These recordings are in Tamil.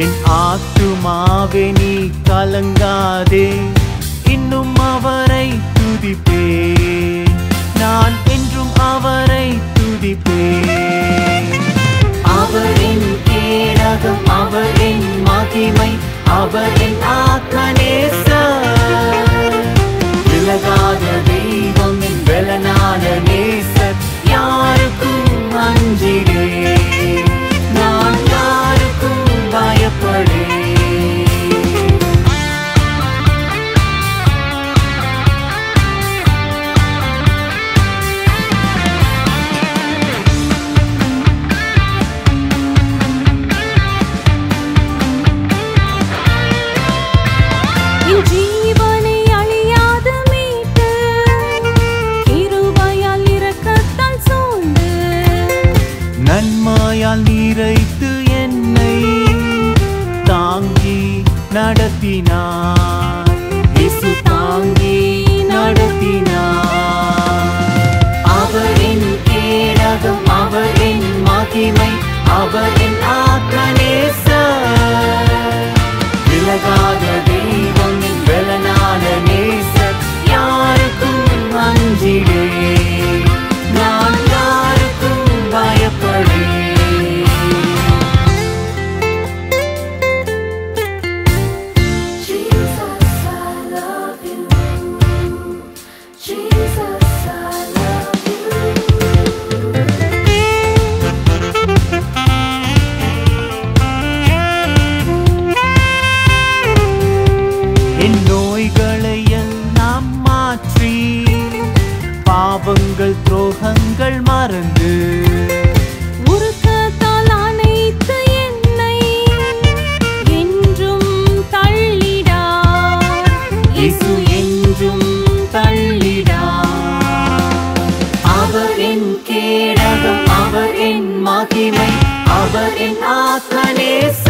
என் ஆத்துமாவே நீ கலங்காதே. இன்னும் அவரை துதிப்பே நான் என்றும் அவரை விலகாத பாவங்கள் துரோகங்கள் மறந்து. அவர் என் அவரின் மகிமை அவரின் ஆத்மநேச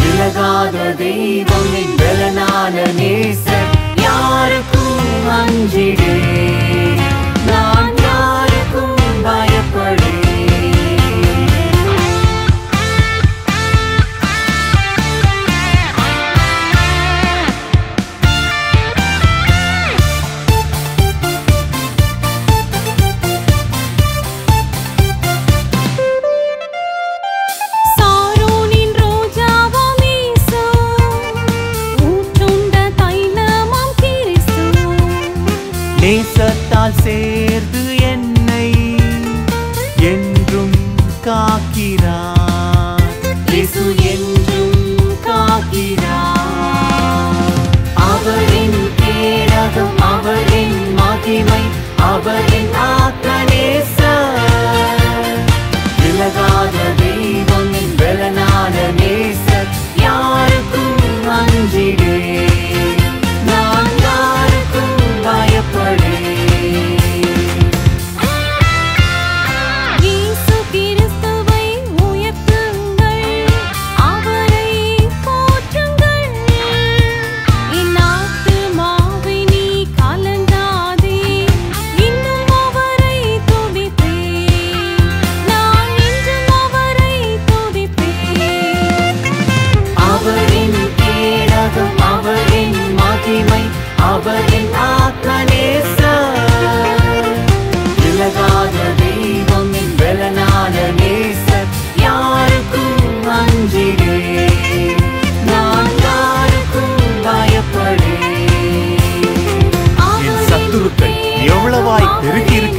விலகாத தெய்வம் என் பலனான நேசர். யாருக்கும் அஞ்சிடே நான்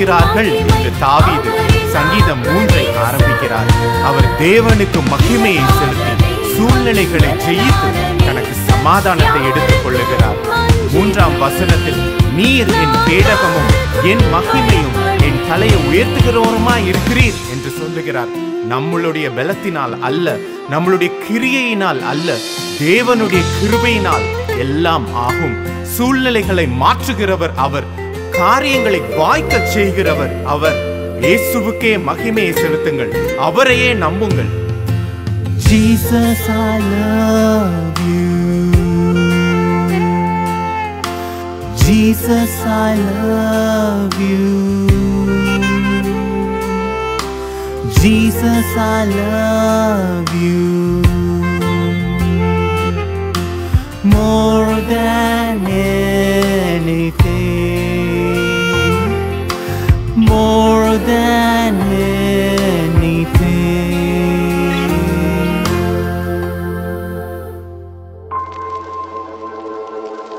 பெருகி இருக்கிறார்கள் என்று தாவீது சங்கீதம் மூன்றை ஆரம்பிக்கிறார். அவர் தேவனுக்கு மகிமையை செலுத்தி சூழ்நிலைகளை ஜெயித்து தனக்கு சமாதானத்தை எடுத்துக் கொள்ளுகிறார் மூன்றாம் வசனத்தில் நீர் என் பேடகமும் என் மகிமையும் என் தலையை உயர்த்துகிறோருமா இருக்கிறீர்? என்று சொல்லுகிறார். நம்மளுடைய பலத்தினால் அல்ல நம்மளுடைய கிரியையினால் அல்ல தேவனுடைய கிருபையினால் எல்லாம் ஆகும். சூழ்நிலைகளை மாற்றுகிறவர் அவர் காரியங்களை வாய்க்க செய்கிறவர் அவர் இயேசுவுக்கே மகிமையை செலுத்துங்கள் அவரையே நம்புங்கள் Jesus, I love you. Jesus, I love you. Jesus, I love you more than anything. that